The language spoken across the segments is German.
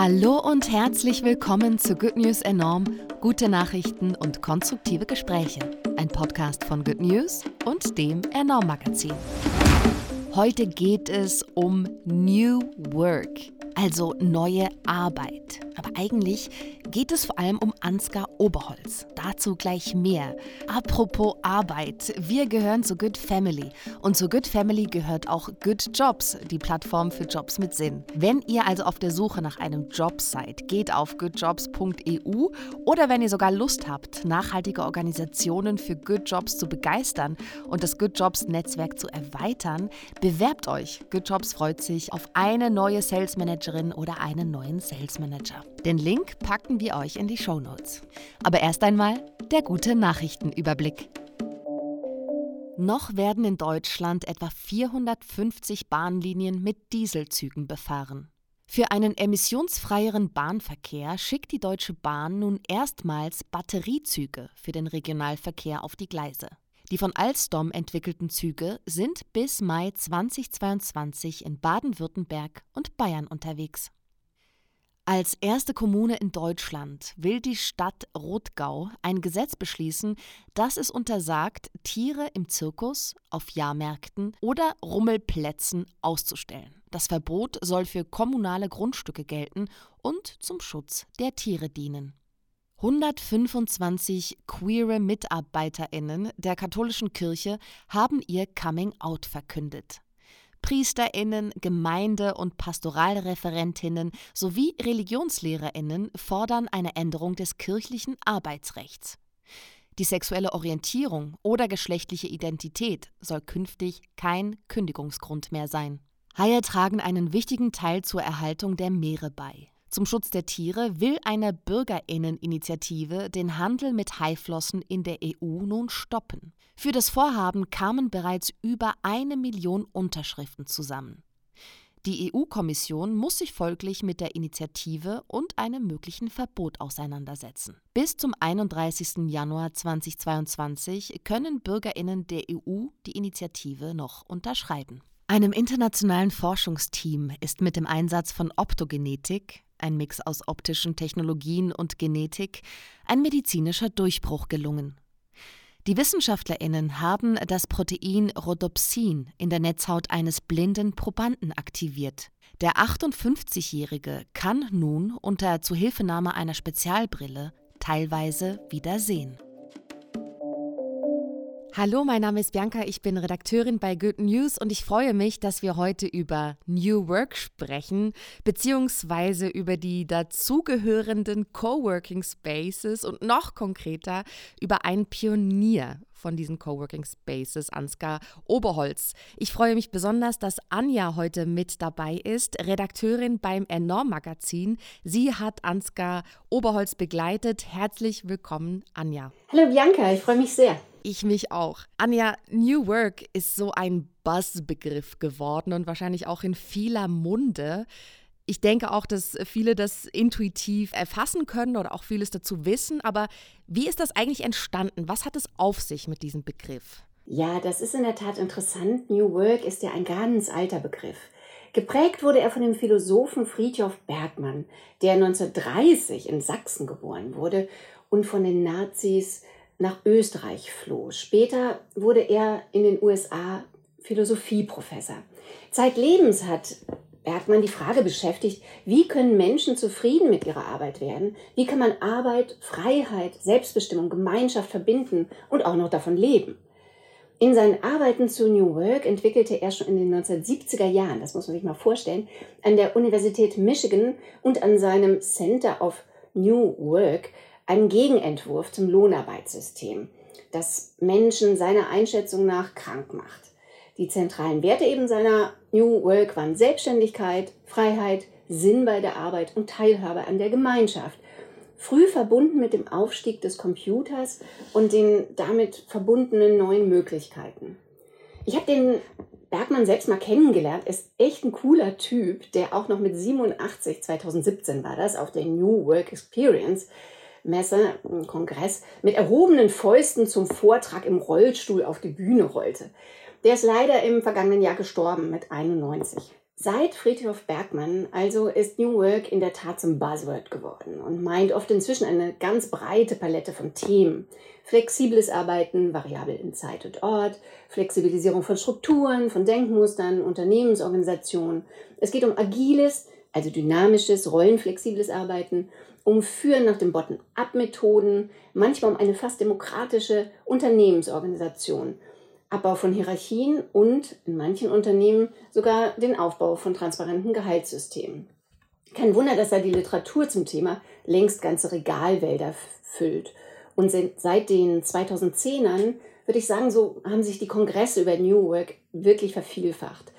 Hallo und herzlich willkommen zu Good News Enorm, gute Nachrichten und konstruktive Gespräche. Ein Podcast von Good News und dem Enorm Magazin. Heute geht es um New Work, also neue Arbeit. Aber eigentlich geht es vor allem um Ansgar Oberholz. Dazu gleich mehr. Apropos Arbeit, wir gehören zu Good Family und zu Good Family gehört auch Good Jobs, die Plattform für Jobs mit Sinn. Wenn ihr also auf der Suche nach einem Job seid, geht auf goodjobs.eu oder wenn ihr sogar Lust habt, nachhaltige Organisationen für Good Jobs zu begeistern und das Good Jobs Netzwerk zu erweitern, bewerbt euch. Good Jobs freut sich auf eine neue Sales Managerin oder einen neuen Sales Manager. Den Link packen wir euch in die Show Notes. Aber erst einmal der gute Nachrichtenüberblick. Noch werden in Deutschland etwa 450 Bahnlinien mit Dieselzügen befahren. Für einen emissionsfreieren Bahnverkehr schickt die Deutsche Bahn nun erstmals Batteriezüge für den Regionalverkehr auf die Gleise. Die von Alstom entwickelten Züge sind bis Mai 2022 in Baden-Württemberg und Bayern unterwegs. Als erste Kommune in Deutschland will die Stadt Rothgau ein Gesetz beschließen, das es untersagt, Tiere im Zirkus, auf Jahrmärkten oder Rummelplätzen auszustellen. Das Verbot soll für kommunale Grundstücke gelten und zum Schutz der Tiere dienen. 125 queere Mitarbeiterinnen der katholischen Kirche haben ihr Coming Out verkündet. Priesterinnen, Gemeinde- und Pastoralreferentinnen sowie Religionslehrerinnen fordern eine Änderung des kirchlichen Arbeitsrechts. Die sexuelle Orientierung oder geschlechtliche Identität soll künftig kein Kündigungsgrund mehr sein. Haie tragen einen wichtigen Teil zur Erhaltung der Meere bei. Zum Schutz der Tiere will eine Bürgerinneninitiative den Handel mit Haiflossen in der EU nun stoppen. Für das Vorhaben kamen bereits über eine Million Unterschriften zusammen. Die EU-Kommission muss sich folglich mit der Initiative und einem möglichen Verbot auseinandersetzen. Bis zum 31. Januar 2022 können Bürgerinnen der EU die Initiative noch unterschreiben. Einem internationalen Forschungsteam ist mit dem Einsatz von Optogenetik, ein Mix aus optischen Technologien und Genetik, ein medizinischer Durchbruch gelungen. Die Wissenschaftlerinnen haben das Protein Rhodopsin in der Netzhaut eines blinden Probanden aktiviert. Der 58-Jährige kann nun unter Zuhilfenahme einer Spezialbrille teilweise wieder sehen. Hallo, mein Name ist Bianca, ich bin Redakteurin bei Good News und ich freue mich, dass wir heute über New Work sprechen, beziehungsweise über die dazugehörenden Coworking Spaces und noch konkreter über einen Pionier von diesen Coworking Spaces, Ansgar Oberholz. Ich freue mich besonders, dass Anja heute mit dabei ist, Redakteurin beim Enorm Magazin. Sie hat Ansgar Oberholz begleitet. Herzlich willkommen, Anja. Hallo Bianca, ich freue mich sehr. Ich mich auch. Anja, New Work ist so ein Buzzbegriff geworden und wahrscheinlich auch in vieler Munde. Ich denke auch, dass viele das intuitiv erfassen können oder auch vieles dazu wissen. Aber wie ist das eigentlich entstanden? Was hat es auf sich mit diesem Begriff? Ja, das ist in der Tat interessant. New Work ist ja ein ganz alter Begriff. Geprägt wurde er von dem Philosophen Friedhof Bergmann, der 1930 in Sachsen geboren wurde und von den Nazis nach Österreich floh. Später wurde er in den USA Philosophieprofessor. Zeitlebens hat Bergmann die Frage beschäftigt, wie können Menschen zufrieden mit ihrer Arbeit werden? Wie kann man Arbeit, Freiheit, Selbstbestimmung, Gemeinschaft verbinden und auch noch davon leben? In seinen Arbeiten zu New Work entwickelte er schon in den 1970er Jahren, das muss man sich mal vorstellen, an der Universität Michigan und an seinem Center of New Work einen Gegenentwurf zum Lohnarbeitssystem, das Menschen seiner Einschätzung nach krank macht. Die zentralen Werte eben seiner New Work waren Selbstständigkeit, Freiheit, Sinn bei der Arbeit und Teilhabe an der Gemeinschaft. Früh verbunden mit dem Aufstieg des Computers und den damit verbundenen neuen Möglichkeiten. Ich habe den Bergmann selbst mal kennengelernt, ist echt ein cooler Typ, der auch noch mit 87, 2017 war das, auf der New Work Experience Messe, Kongress, mit erhobenen Fäusten zum Vortrag im Rollstuhl auf die Bühne rollte. Der ist leider im vergangenen Jahr gestorben mit 91. Seit Friedhof Bergmann also ist New Work in der Tat zum Buzzword geworden und meint oft inzwischen eine ganz breite Palette von Themen. Flexibles Arbeiten, variabel in Zeit und Ort, Flexibilisierung von Strukturen, von Denkmustern, Unternehmensorganisationen. Es geht um agiles, also dynamisches, rollenflexibles Arbeiten, um Führen nach den Bottom-up-Methoden, manchmal um eine fast demokratische Unternehmensorganisation Abbau von Hierarchien und in manchen Unternehmen sogar den Aufbau von transparenten Gehaltssystemen. Kein Wunder, dass da die Literatur zum Thema längst ganze Regalwälder füllt. Und seit den 2010ern, würde ich sagen, so haben sich die Kongresse über New Work wirklich vervielfacht.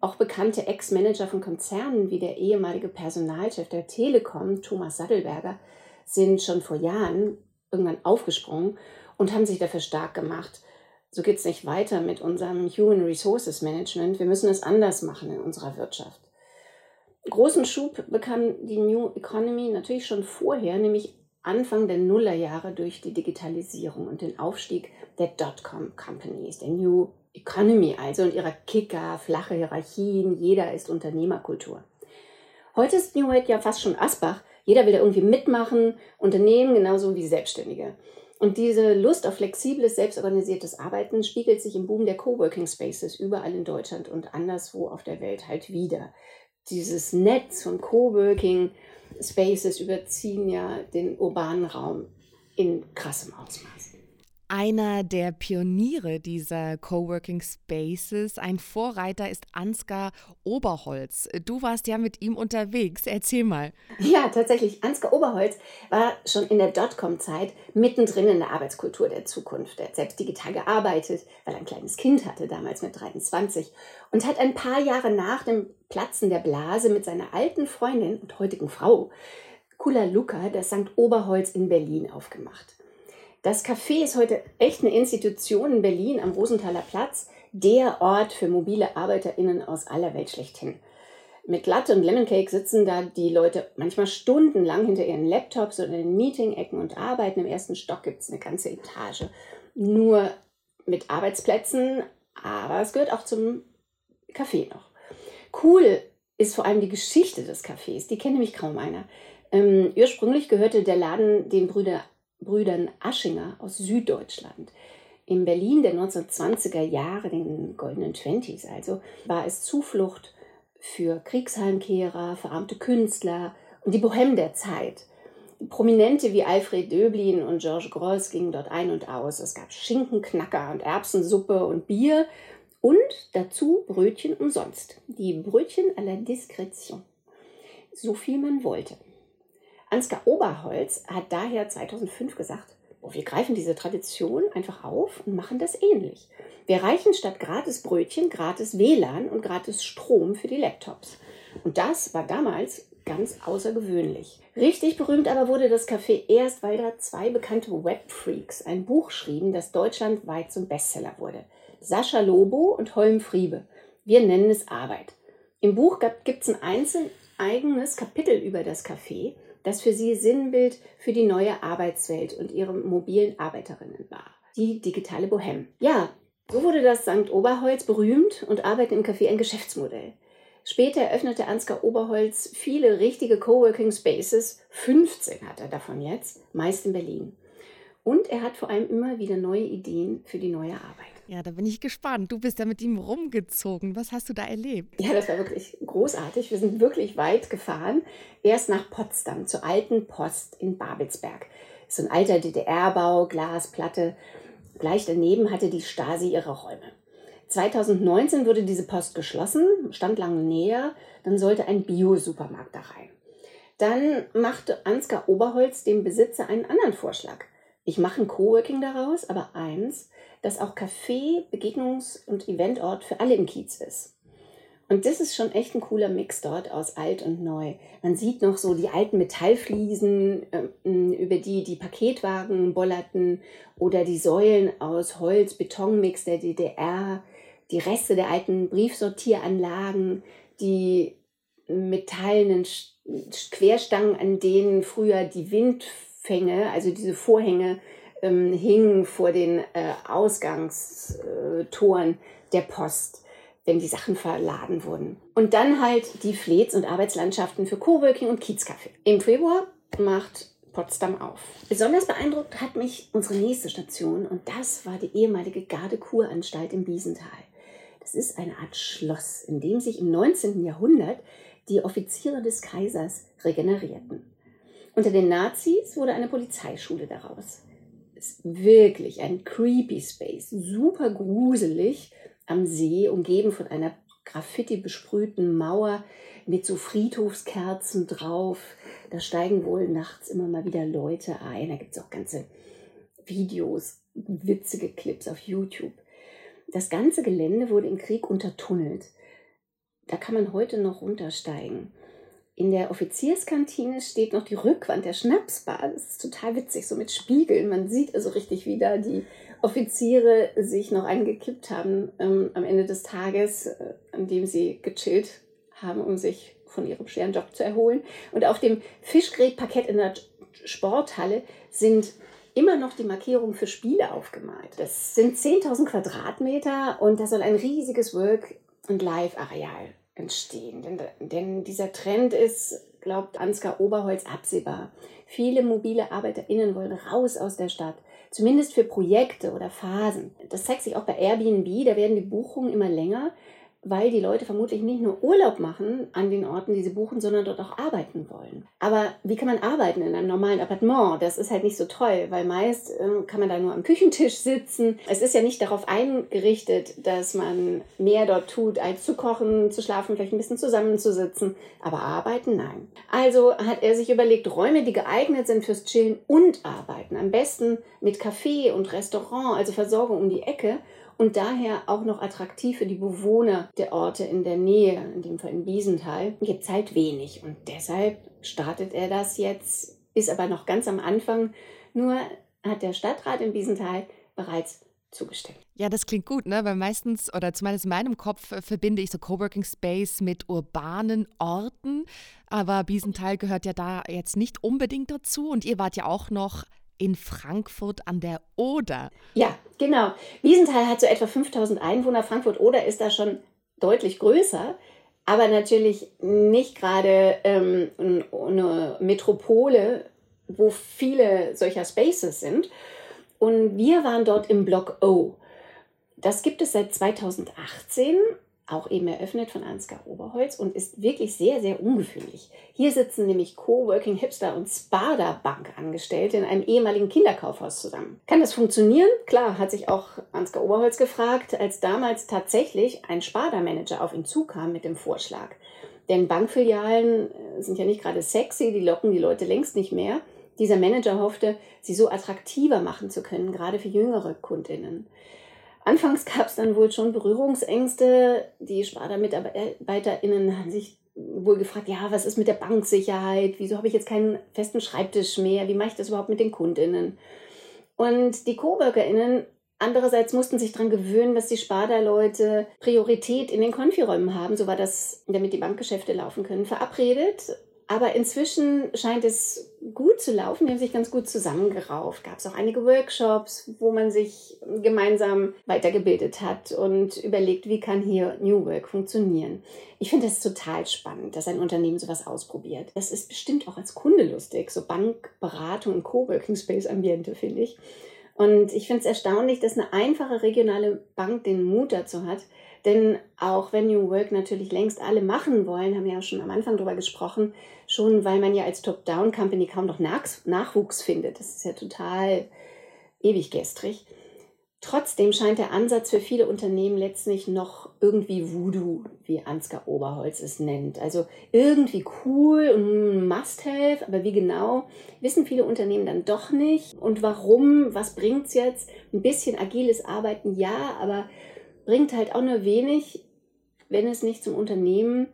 Auch bekannte Ex-Manager von Konzernen wie der ehemalige Personalchef der Telekom, Thomas Sattelberger, sind schon vor Jahren irgendwann aufgesprungen und haben sich dafür stark gemacht, so geht es nicht weiter mit unserem Human Resources Management. Wir müssen es anders machen in unserer Wirtschaft. Großen Schub bekam die New Economy natürlich schon vorher, nämlich Anfang der Nullerjahre durch die Digitalisierung und den Aufstieg der Dotcom-Companies, der New Economy also und ihrer Kicker, flache Hierarchien, jeder ist Unternehmerkultur. Heute ist New Work ja fast schon Asbach. Jeder will da irgendwie mitmachen, Unternehmen genauso wie Selbstständige. Und diese Lust auf flexibles, selbstorganisiertes Arbeiten spiegelt sich im Boom der Coworking Spaces überall in Deutschland und anderswo auf der Welt halt wieder. Dieses Netz von Coworking Spaces überziehen ja den urbanen Raum in krassem Ausmaß einer der Pioniere dieser Coworking Spaces, ein Vorreiter ist Ansgar Oberholz. Du warst ja mit ihm unterwegs. Erzähl mal. Ja, tatsächlich. Ansgar Oberholz war schon in der Dotcom-Zeit mittendrin in der Arbeitskultur der Zukunft. Er hat selbst digital gearbeitet, weil er ein kleines Kind hatte, damals mit 23, und hat ein paar Jahre nach dem Platzen der Blase mit seiner alten Freundin und heutigen Frau, Kula Luca, das St. Oberholz in Berlin aufgemacht. Das Café ist heute echt eine Institution in Berlin am Rosenthaler Platz, der Ort für mobile ArbeiterInnen aus aller Welt schlechthin. Mit Latte und Lemoncake sitzen da die Leute manchmal stundenlang hinter ihren Laptops oder in den Meeting-Ecken und arbeiten. Im ersten Stock gibt es eine ganze Etage. Nur mit Arbeitsplätzen, aber es gehört auch zum Café noch. Cool ist vor allem die Geschichte des Cafés. Die kennt nämlich kaum einer. Ähm, ursprünglich gehörte der Laden den Brüder Brüdern Aschinger aus Süddeutschland. In Berlin der 1920er Jahre, den goldenen Twenties also, war es Zuflucht für Kriegsheimkehrer, verarmte Künstler und die Bohème der Zeit. Prominente wie Alfred Döblin und Georges Gross gingen dort ein und aus. Es gab Schinkenknacker und Erbsensuppe und Bier und dazu Brötchen umsonst. Die Brötchen à la Discrétion. So viel man wollte. Ansgar Oberholz hat daher 2005 gesagt, oh, wir greifen diese Tradition einfach auf und machen das ähnlich. Wir reichen statt gratis Brötchen gratis WLAN und gratis Strom für die Laptops. Und das war damals ganz außergewöhnlich. Richtig berühmt aber wurde das Café erst, weil da zwei bekannte Webfreaks ein Buch schrieben, das deutschlandweit zum Bestseller wurde. Sascha Lobo und Holm Friebe. Wir nennen es Arbeit. Im Buch gibt es ein einzeln eigenes Kapitel über das Café das für sie Sinnbild für die neue Arbeitswelt und ihre mobilen Arbeiterinnen war. Die digitale Bohème. Ja, so wurde das St. Oberholz berühmt und arbeitet im Café ein Geschäftsmodell. Später eröffnete Ansgar Oberholz viele richtige Coworking Spaces, 15 hat er davon jetzt, meist in Berlin. Und er hat vor allem immer wieder neue Ideen für die neue Arbeit. Ja, da bin ich gespannt. Du bist ja mit ihm rumgezogen. Was hast du da erlebt? Ja, das war wirklich großartig. Wir sind wirklich weit gefahren. Erst nach Potsdam, zur alten Post in Babelsberg. So ein alter DDR-Bau, Glasplatte. Gleich daneben hatte die Stasi ihre Räume. 2019 wurde diese Post geschlossen, stand lange näher. Dann sollte ein Bio-Supermarkt da rein. Dann machte Ansgar Oberholz dem Besitzer einen anderen Vorschlag. Ich mache ein Coworking daraus, aber eins, das auch Café, Begegnungs- und Eventort für alle im Kiez ist. Und das ist schon echt ein cooler Mix dort aus alt und neu. Man sieht noch so die alten Metallfliesen, äh, über die die Paketwagen bollerten oder die Säulen aus Holz, Betonmix der DDR, die Reste der alten Briefsortieranlagen, die metallenen Querstangen, an denen früher die Windfänge, also diese Vorhänge ähm, hingen vor den äh, Ausgangstoren der Post. wenn die Sachen verladen wurden. Und dann halt die Fleets und Arbeitslandschaften für Coworking und Kiezcafé. Im Februar macht Potsdam auf. Besonders beeindruckt hat mich unsere nächste Station und das war die ehemalige Garde-Kuranstalt im Biesental. Das ist eine Art Schloss, in dem sich im 19. Jahrhundert die Offiziere des Kaisers regenerierten. Unter den Nazis wurde eine Polizeischule daraus. Ist wirklich ein creepy Space, super gruselig am See, umgeben von einer Graffiti besprühten Mauer mit so Friedhofskerzen drauf. Da steigen wohl nachts immer mal wieder Leute ein. Da gibt es auch ganze Videos, witzige Clips auf YouTube. Das ganze Gelände wurde im Krieg untertunnelt. Da kann man heute noch runtersteigen. In der Offizierskantine steht noch die Rückwand der Schnapsbar. Das ist total witzig, so mit Spiegeln. Man sieht also richtig, wie da die Offiziere sich noch eingekippt haben ähm, am Ende des Tages, äh, an dem sie gechillt haben, um sich von ihrem schweren Job zu erholen. Und auf dem Fischgrätparkett in der Sporthalle sind immer noch die Markierungen für Spiele aufgemalt. Das sind 10.000 Quadratmeter und da soll ein riesiges Work- und Live-Areal entstehen. Denn, denn dieser Trend ist, glaubt Ansgar Oberholz, absehbar. Viele mobile ArbeiterInnen wollen raus aus der Stadt. Zumindest für Projekte oder Phasen. Das zeigt sich auch bei Airbnb. Da werden die Buchungen immer länger weil die Leute vermutlich nicht nur Urlaub machen an den Orten, die sie buchen, sondern dort auch arbeiten wollen. Aber wie kann man arbeiten in einem normalen Appartement? Das ist halt nicht so toll, weil meist äh, kann man da nur am Küchentisch sitzen. Es ist ja nicht darauf eingerichtet, dass man mehr dort tut, als zu kochen, zu schlafen, vielleicht ein bisschen zusammenzusitzen. Aber arbeiten, nein. Also hat er sich überlegt, Räume, die geeignet sind fürs Chillen und Arbeiten. Am besten mit Café und Restaurant, also Versorgung um die Ecke und daher auch noch attraktiv für die Bewohner der Orte in der Nähe, in dem Fall in Biesenthal, gibt es halt wenig. Und deshalb startet er das jetzt, ist aber noch ganz am Anfang. Nur hat der Stadtrat in Biesenthal bereits zugestimmt. Ja, das klingt gut, ne? Weil meistens, oder zumindest in meinem Kopf, äh, verbinde ich so Coworking Space mit urbanen Orten. Aber Biesenthal gehört ja da jetzt nicht unbedingt dazu. Und ihr wart ja auch noch in Frankfurt an der Oder. Ja, genau. Wiesenthal hat so etwa 5000 Einwohner. Frankfurt-Oder ist da schon deutlich größer, aber natürlich nicht gerade ähm, eine Metropole, wo viele solcher Spaces sind. Und wir waren dort im Block O. Das gibt es seit 2018 auch eben eröffnet von Ansgar Oberholz und ist wirklich sehr, sehr ungewöhnlich. Hier sitzen nämlich Coworking Hipster und Sparda Bank Angestellte in einem ehemaligen Kinderkaufhaus zusammen. Kann das funktionieren? Klar, hat sich auch Ansgar Oberholz gefragt, als damals tatsächlich ein Sparda Manager auf ihn zukam mit dem Vorschlag. Denn Bankfilialen äh, sind ja nicht gerade sexy, die locken die Leute längst nicht mehr. Dieser Manager hoffte, sie so attraktiver machen zu können, gerade für jüngere Kundinnen. Anfangs gab es dann wohl schon Berührungsängste. Die Sparda-MitarbeiterInnen haben sich wohl gefragt, ja, was ist mit der Banksicherheit? Wieso habe ich jetzt keinen festen Schreibtisch mehr? Wie mache ich das überhaupt mit den KundInnen? Und die CoworkerInnen andererseits mussten sich daran gewöhnen, dass die Sparda-Leute Priorität in den Konfiräumen haben. So war das, damit die Bankgeschäfte laufen können, verabredet. Aber inzwischen scheint es gut zu laufen. Die haben sich ganz gut zusammengerauft. Gab es auch einige Workshops, wo man sich gemeinsam weitergebildet hat und überlegt, wie kann hier New Work funktionieren. Ich finde es total spannend, dass ein Unternehmen sowas ausprobiert. Das ist bestimmt auch als Kunde lustig, so Bankberatung und Coworking Space Ambiente, finde ich. Und ich finde es erstaunlich, dass eine einfache regionale Bank den Mut dazu hat, denn auch wenn New Work natürlich längst alle machen wollen, haben wir ja schon am Anfang darüber gesprochen, schon weil man ja als Top-Down-Company kaum noch Nachwuchs findet. Das ist ja total ewig gestrig. Trotzdem scheint der Ansatz für viele Unternehmen letztlich noch irgendwie Voodoo, wie Ansgar Oberholz es nennt. Also irgendwie cool und must-have, aber wie genau, wissen viele Unternehmen dann doch nicht. Und warum, was bringt es jetzt? Ein bisschen agiles Arbeiten, ja, aber bringt halt auch nur wenig, wenn es nicht zum Unternehmen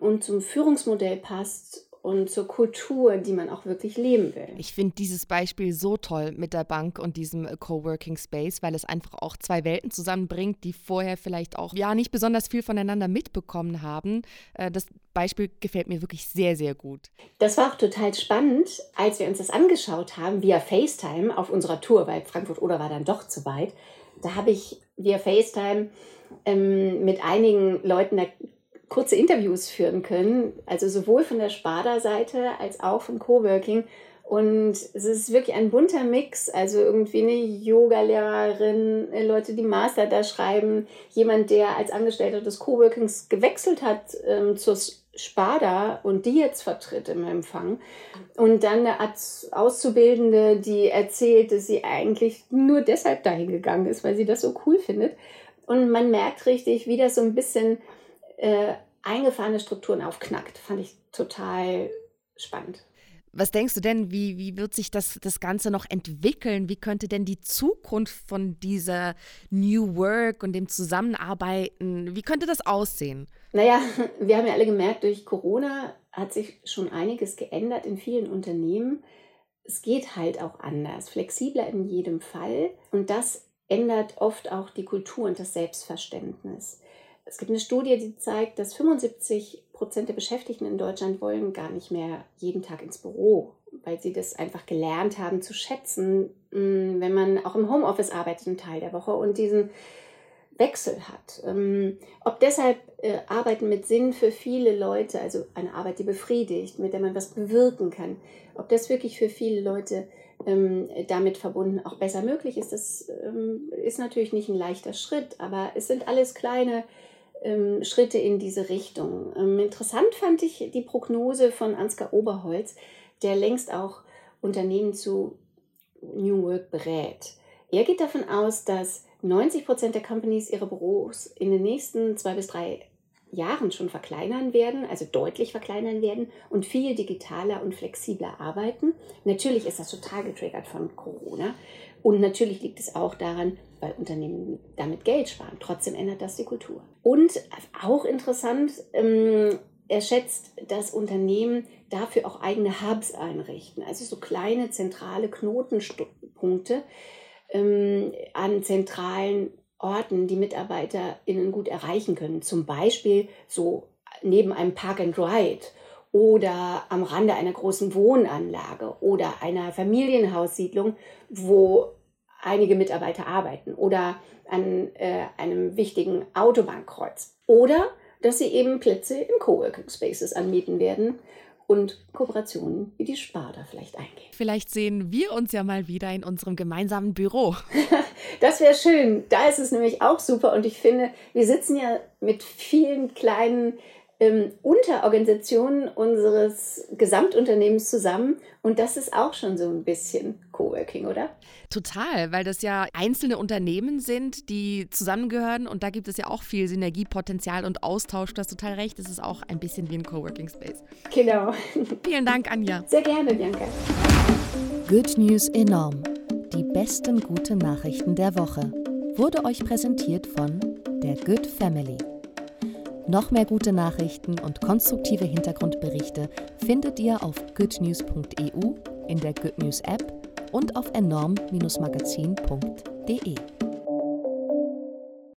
und zum Führungsmodell passt und zur Kultur, die man auch wirklich leben will. Ich finde dieses Beispiel so toll mit der Bank und diesem Coworking Space, weil es einfach auch zwei Welten zusammenbringt, die vorher vielleicht auch ja nicht besonders viel voneinander mitbekommen haben. Äh, das Beispiel gefällt mir wirklich sehr, sehr gut. Das war auch total spannend, als wir uns das angeschaut haben via FaceTime auf unserer Tour, weil Frankfurt oder war dann doch zu weit. Da habe ich via FaceTime ähm, mit einigen Leuten da kurze Interviews führen können, also sowohl von der Sparda-Seite als auch vom Coworking. Und es ist wirklich ein bunter Mix, also irgendwie eine Yoga-Lehrerin, Leute, die Master da schreiben, jemand, der als Angestellter des Coworkings gewechselt hat ähm, zur Sparda und die jetzt vertritt im Empfang. Und dann eine Auszubildende, die erzählt, dass sie eigentlich nur deshalb dahin gegangen ist, weil sie das so cool findet. Und man merkt richtig, wie das so ein bisschen äh, eingefahrene Strukturen aufknackt. Fand ich total spannend. Was denkst du denn, wie, wie wird sich das, das Ganze noch entwickeln? Wie könnte denn die Zukunft von dieser New Work und dem Zusammenarbeiten, wie könnte das aussehen? Naja, wir haben ja alle gemerkt, durch Corona hat sich schon einiges geändert in vielen Unternehmen. Es geht halt auch anders, flexibler in jedem Fall. Und das ändert oft auch die Kultur und das Selbstverständnis. Es gibt eine Studie, die zeigt, dass 75 Prozent der Beschäftigten in Deutschland wollen gar nicht mehr jeden Tag ins Büro, weil sie das einfach gelernt haben zu schätzen, mm, wenn man auch im Homeoffice arbeitet, einen Teil der Woche und diesen Wechsel hat. Ähm, ob deshalb äh, Arbeiten mit Sinn für viele Leute, also eine Arbeit, die befriedigt, mit der man was bewirken kann, ob das wirklich für viele Leute ähm, damit verbunden auch besser möglich ist, das ähm, ist natürlich nicht ein leichter Schritt, aber es sind alles kleine ähm, Schritte in diese Richtung. Ähm, interessant fand ich die Prognose von Ansgar Oberholz, der längst auch Unternehmen zu New Work berät. Er geht davon aus, dass 90 Prozent der Companies ihre Büros in den nächsten zwei bis drei Jahren schon verkleinern werden, also deutlich verkleinern werden und viel digitaler und flexibler arbeiten. Natürlich ist das total getriggert von Corona und natürlich liegt es auch daran, weil Unternehmen damit Geld sparen. Trotzdem ändert das die Kultur. Und auch interessant, ähm, er schätzt, dass Unternehmen dafür auch eigene Hubs einrichten, also so kleine zentrale Knotenpunkte ähm, an zentralen Orten die MitarbeiterInnen gut erreichen können. Zum Beispiel so neben einem Park and Ride oder am Rande einer großen Wohnanlage oder einer Familienhaussiedlung, wo einige Mitarbeiter arbeiten oder an äh, einem wichtigen Autobahnkreuz. Oder dass sie eben Plätze in Coworking Spaces anmieten werden und Kooperationen wie die Sparda vielleicht eingehen. Vielleicht sehen wir uns ja mal wieder in unserem gemeinsamen Büro. das wäre schön. Da ist es nämlich auch super und ich finde, wir sitzen ja mit vielen kleinen ähm, Unterorganisationen unseres Gesamtunternehmens zusammen. Und das ist auch schon so ein bisschen Coworking, oder? Total, weil das ja einzelne Unternehmen sind, die zusammengehören. Und da gibt es ja auch viel Synergiepotenzial und Austausch. Du hast total recht, es ist auch ein bisschen wie ein Coworking Space. Genau. Vielen Dank, Anja. Sehr gerne, Bianca. Good News enorm. Die besten guten Nachrichten der Woche. Wurde euch präsentiert von der Good Family. Noch mehr gute Nachrichten und konstruktive Hintergrundberichte findet ihr auf goodnews.eu, in der Good News App und auf enorm-magazin.de.